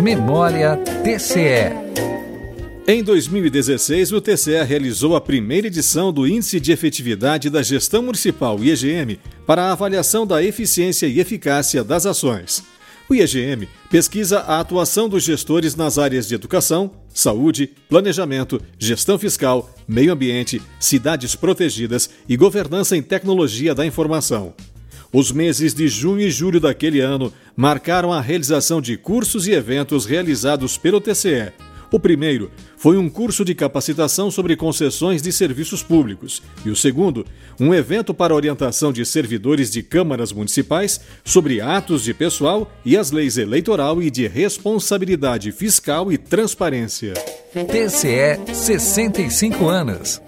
Memória TCE. Em 2016, o TCE realizou a primeira edição do Índice de Efetividade da Gestão Municipal, IEGM, para a avaliação da eficiência e eficácia das ações. O IEGM pesquisa a atuação dos gestores nas áreas de educação, saúde, planejamento, gestão fiscal, meio ambiente, cidades protegidas e governança em tecnologia da informação. Os meses de junho e julho daquele ano marcaram a realização de cursos e eventos realizados pelo TCE. O primeiro foi um curso de capacitação sobre concessões de serviços públicos, e o segundo, um evento para orientação de servidores de câmaras municipais sobre atos de pessoal e as leis eleitoral e de responsabilidade fiscal e transparência. TCE 65 anos.